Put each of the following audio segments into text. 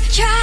Try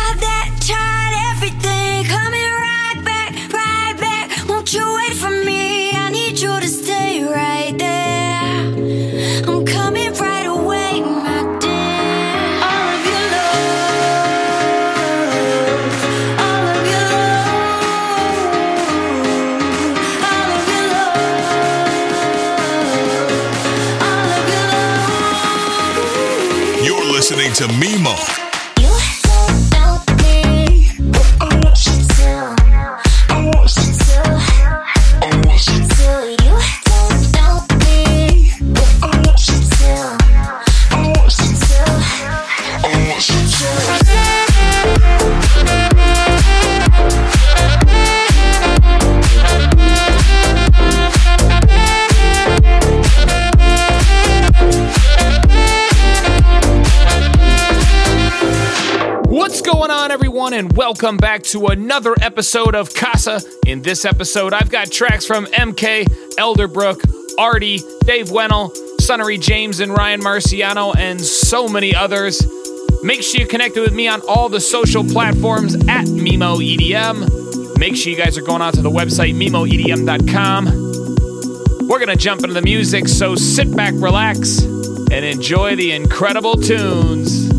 and welcome back to another episode of Casa. In this episode, I've got tracks from MK, Elderbrook, Arty, Dave Winnel, Sunnery James, and Ryan Marciano, and so many others. Make sure you connect with me on all the social platforms at Mimo EDM. Make sure you guys are going out to the website mimoedm.com. We're going to jump into the music, so sit back, relax, and enjoy the incredible tunes.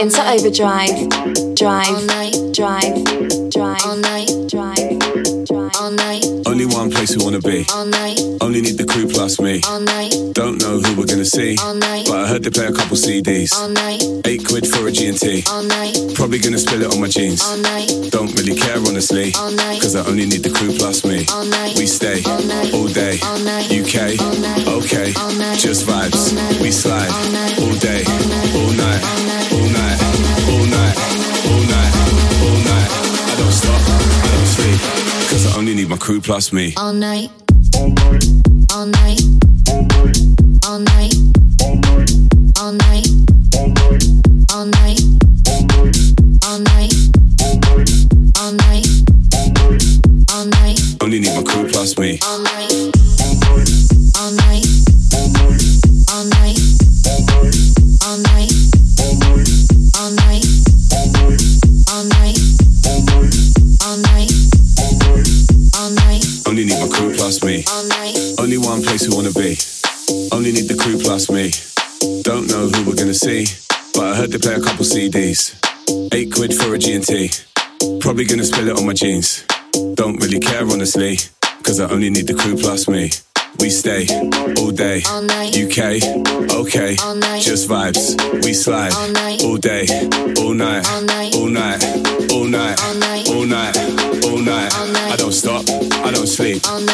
Into overdrive. Drive, drive, drive, All night, drive, drive. Only one place we wanna be. All night Only need the crew plus me. All night Don't know who we're gonna see, but I heard they play a couple CDs. Eight quid for a G&T. All night Probably gonna spill it on my jeans. Don't really care honestly, cause I only need the crew plus me. We stay all day, UK, okay, just vibes. We slide all day, all night. Cause I only need my crew plus me. All night. All night. All night. All night. All night. All night. All night. All night. All night. All night. All night. All night. All night. Only need my crew plus me. All night. Place we wanna be. Only need the crew plus me. Don't know who we're gonna see, but I heard they play a couple CDs. Eight quid for a G&T. Probably gonna spill it on my jeans. Don't really care honestly, cause I only need the crew plus me. We stay all day, All. UK, okay, All night. just vibes. We slide All day, all night, All night. all night, all night, All night. all night, all night. All night. I don't stop, I don't sleep, All night.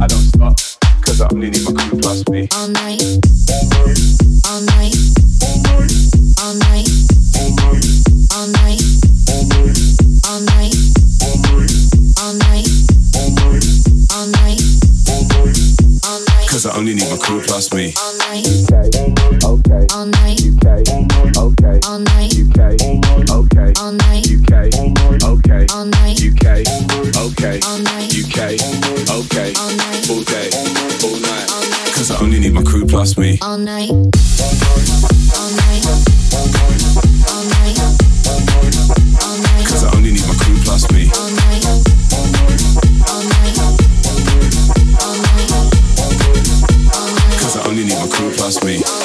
I don't stop, cause I only need my crew plus me. All night. All night. All night. All night. All night. All night. All night. All night. Cause I only need my crew plus me. All night. UK, okay, All night. UK, okay, All night. UK, okay, All night. Okay, UK, okay, UK, okay, All day. All night. Cause I only need my crew plus me. All night. All night. All night. All night. Cause I only need my crew plus me. All night. All night. All night. All night. Cause I only need my crew plus me.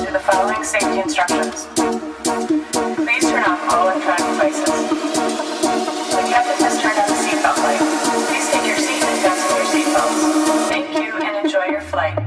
Through the following safety instructions. Please turn off all electronic devices. The captain has turned on the seatbelt light. Please take your seat and fasten your seatbelts. Thank you and enjoy your flight.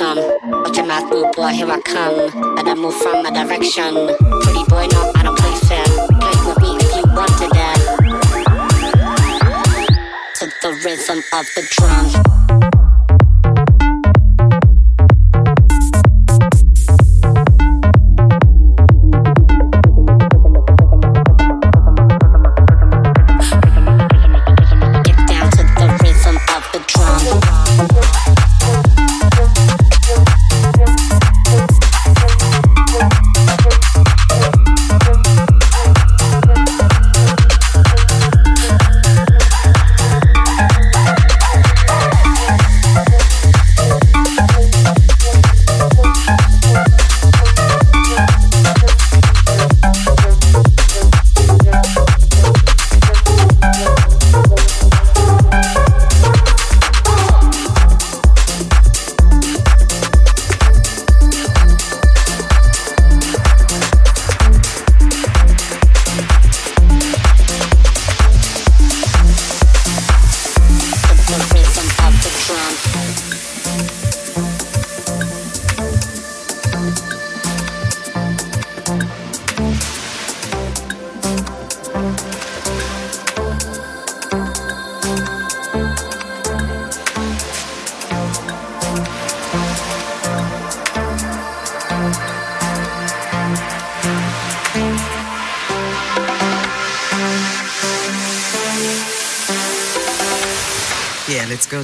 some. Watch your mouth boy, here I come. And I move from my direction.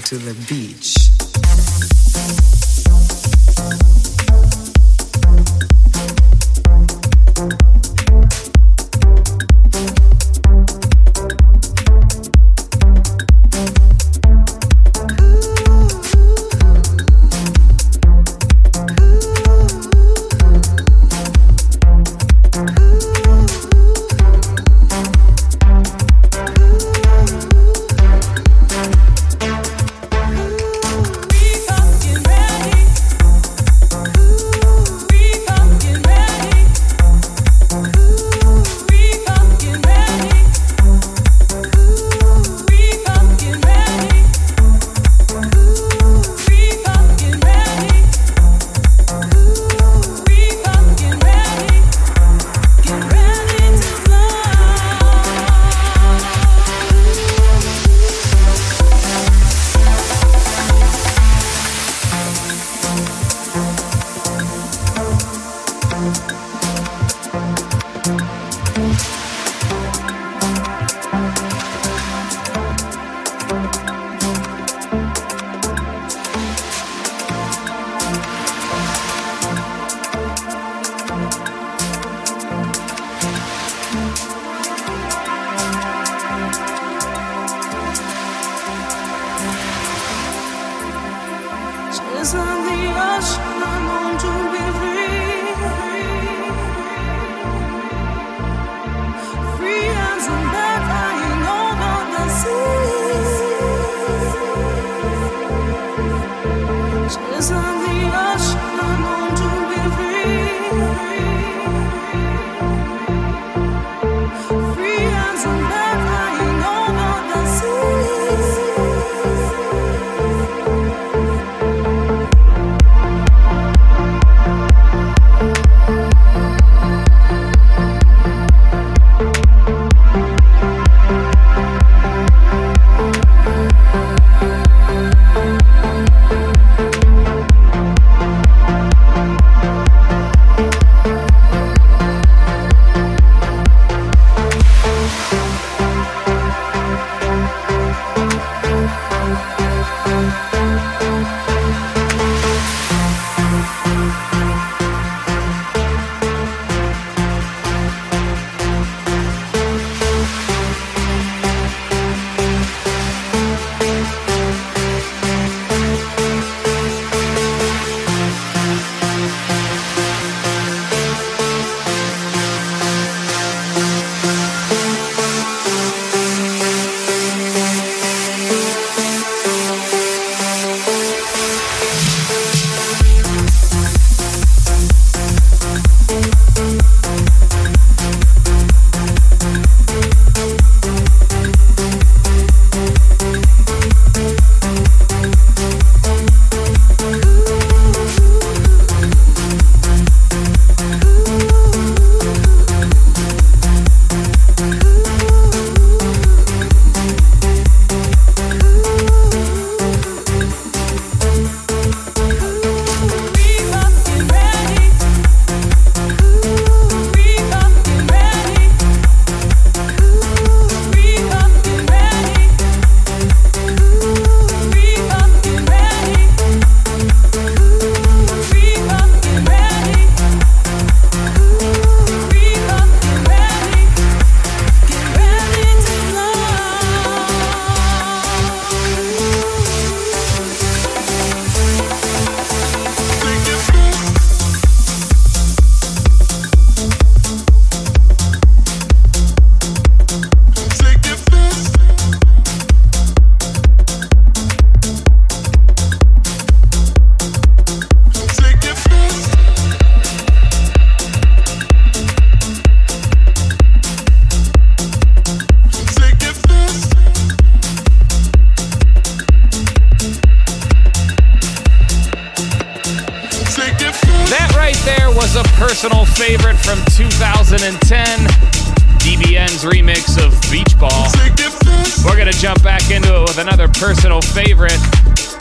To the beach. personal favorite from 2010, DBN's remix of Beachball. We're gonna jump back into it with another personal favorite.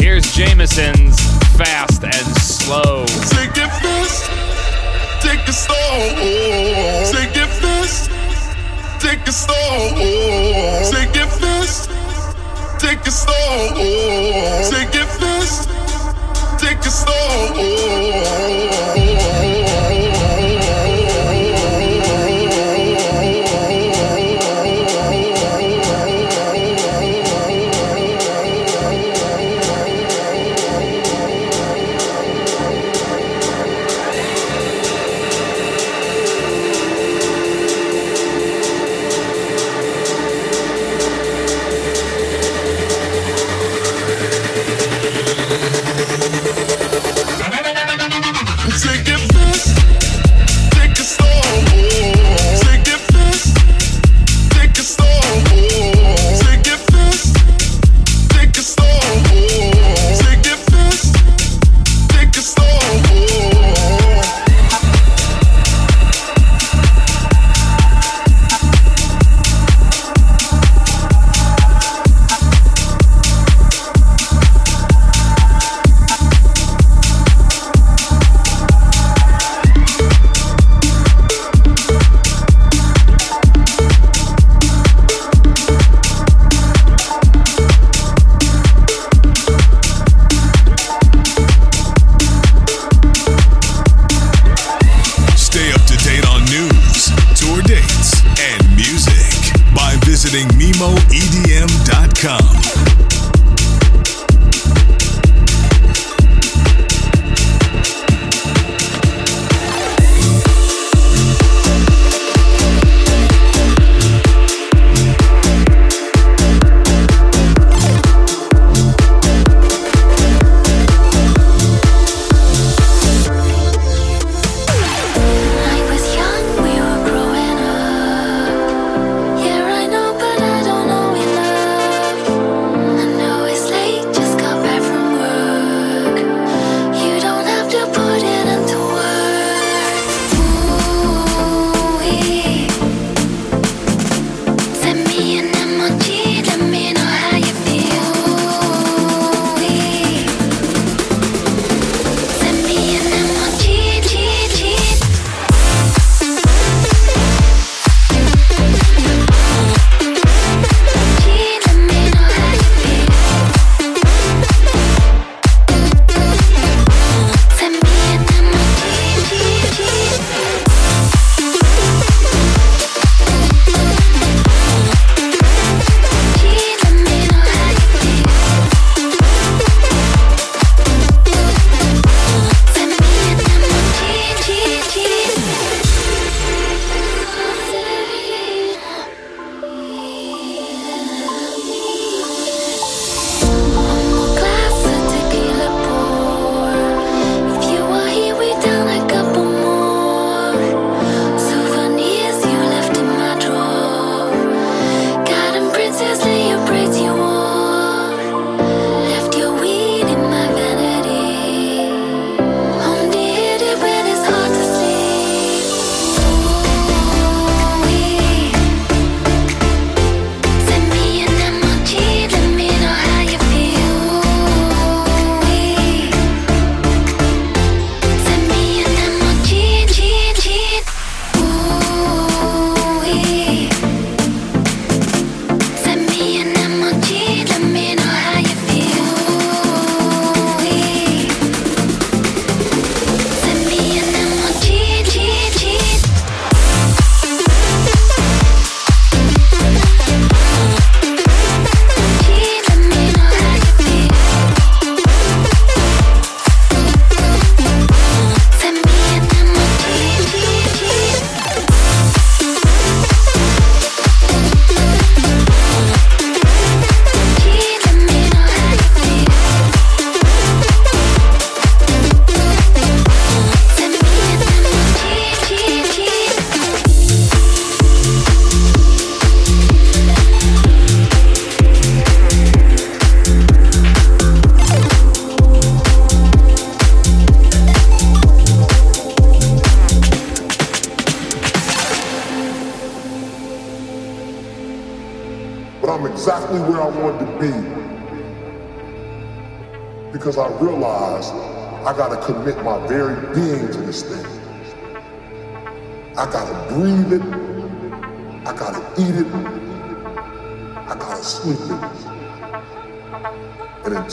Here's Jameson's Fast and Slow. Take it fast, take it slow. Take it fast, take it slow. Take it fast, take it slow. Take it fast, take it Take visiting MimoEDM.com.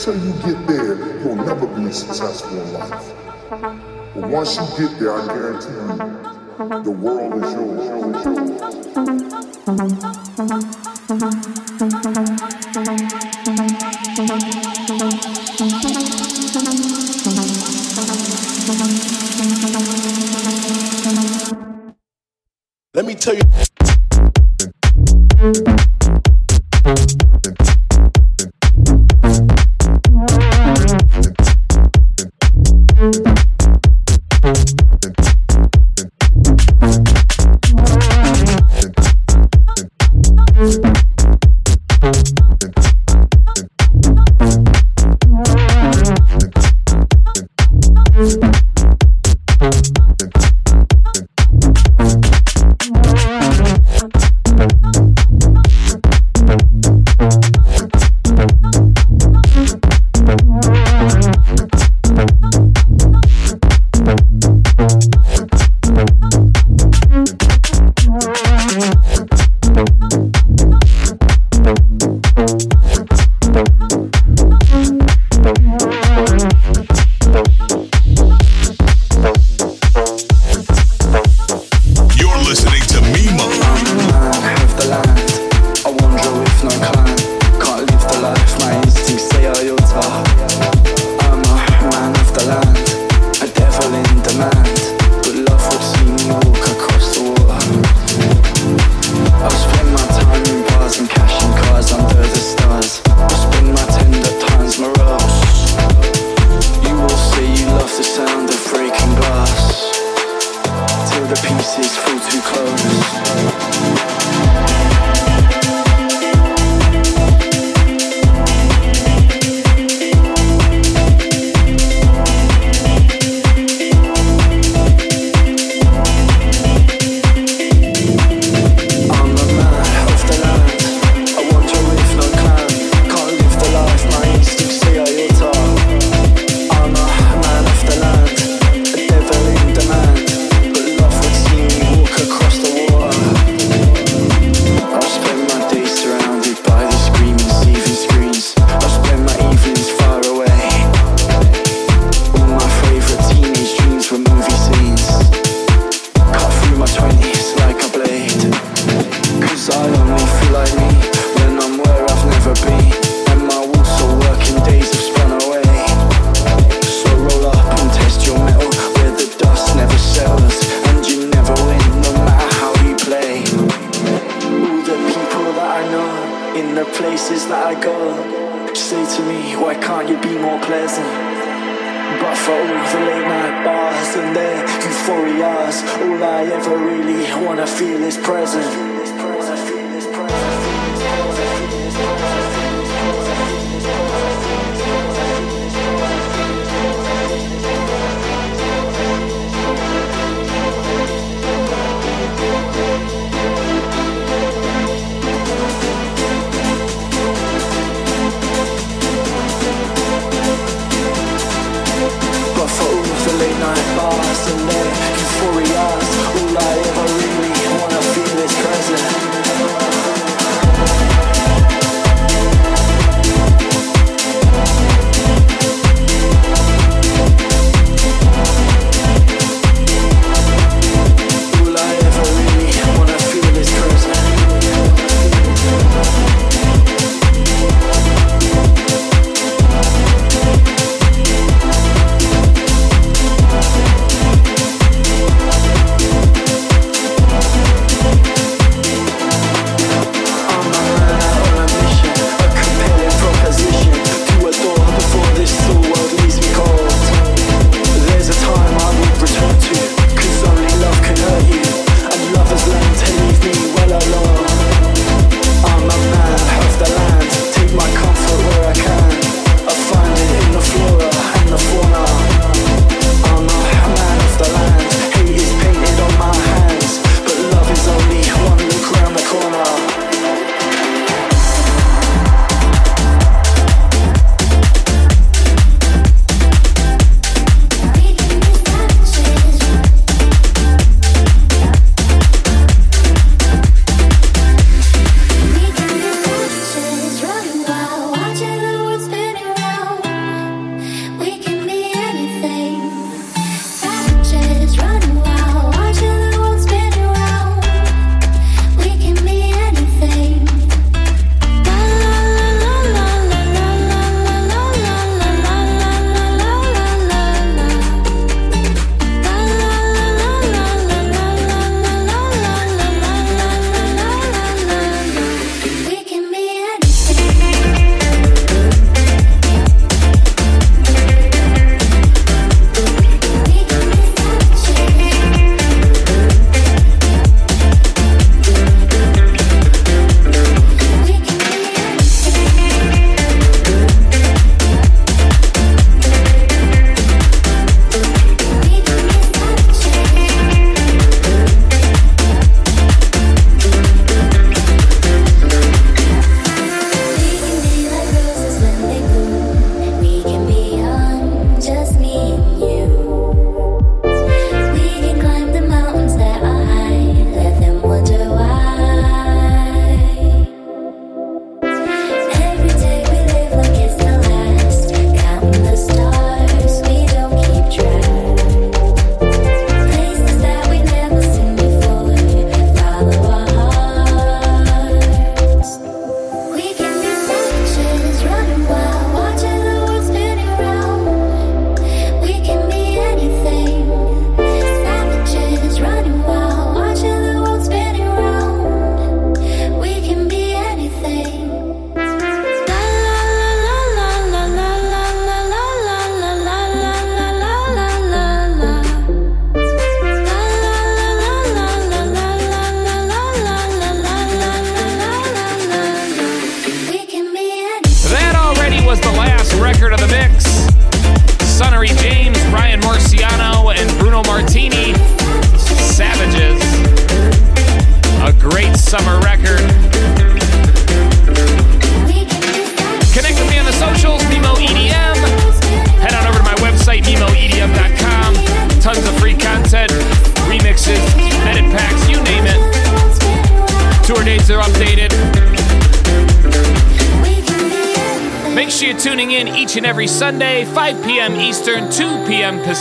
until you get there, you'll never be successful in life. But once you get there, I guarantee you, the world is yours. Let me tell you.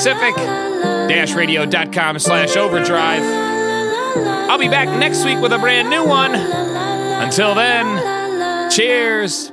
pacific-radio.com slash overdrive. I'll be back next week with a brand new one. Until then, cheers.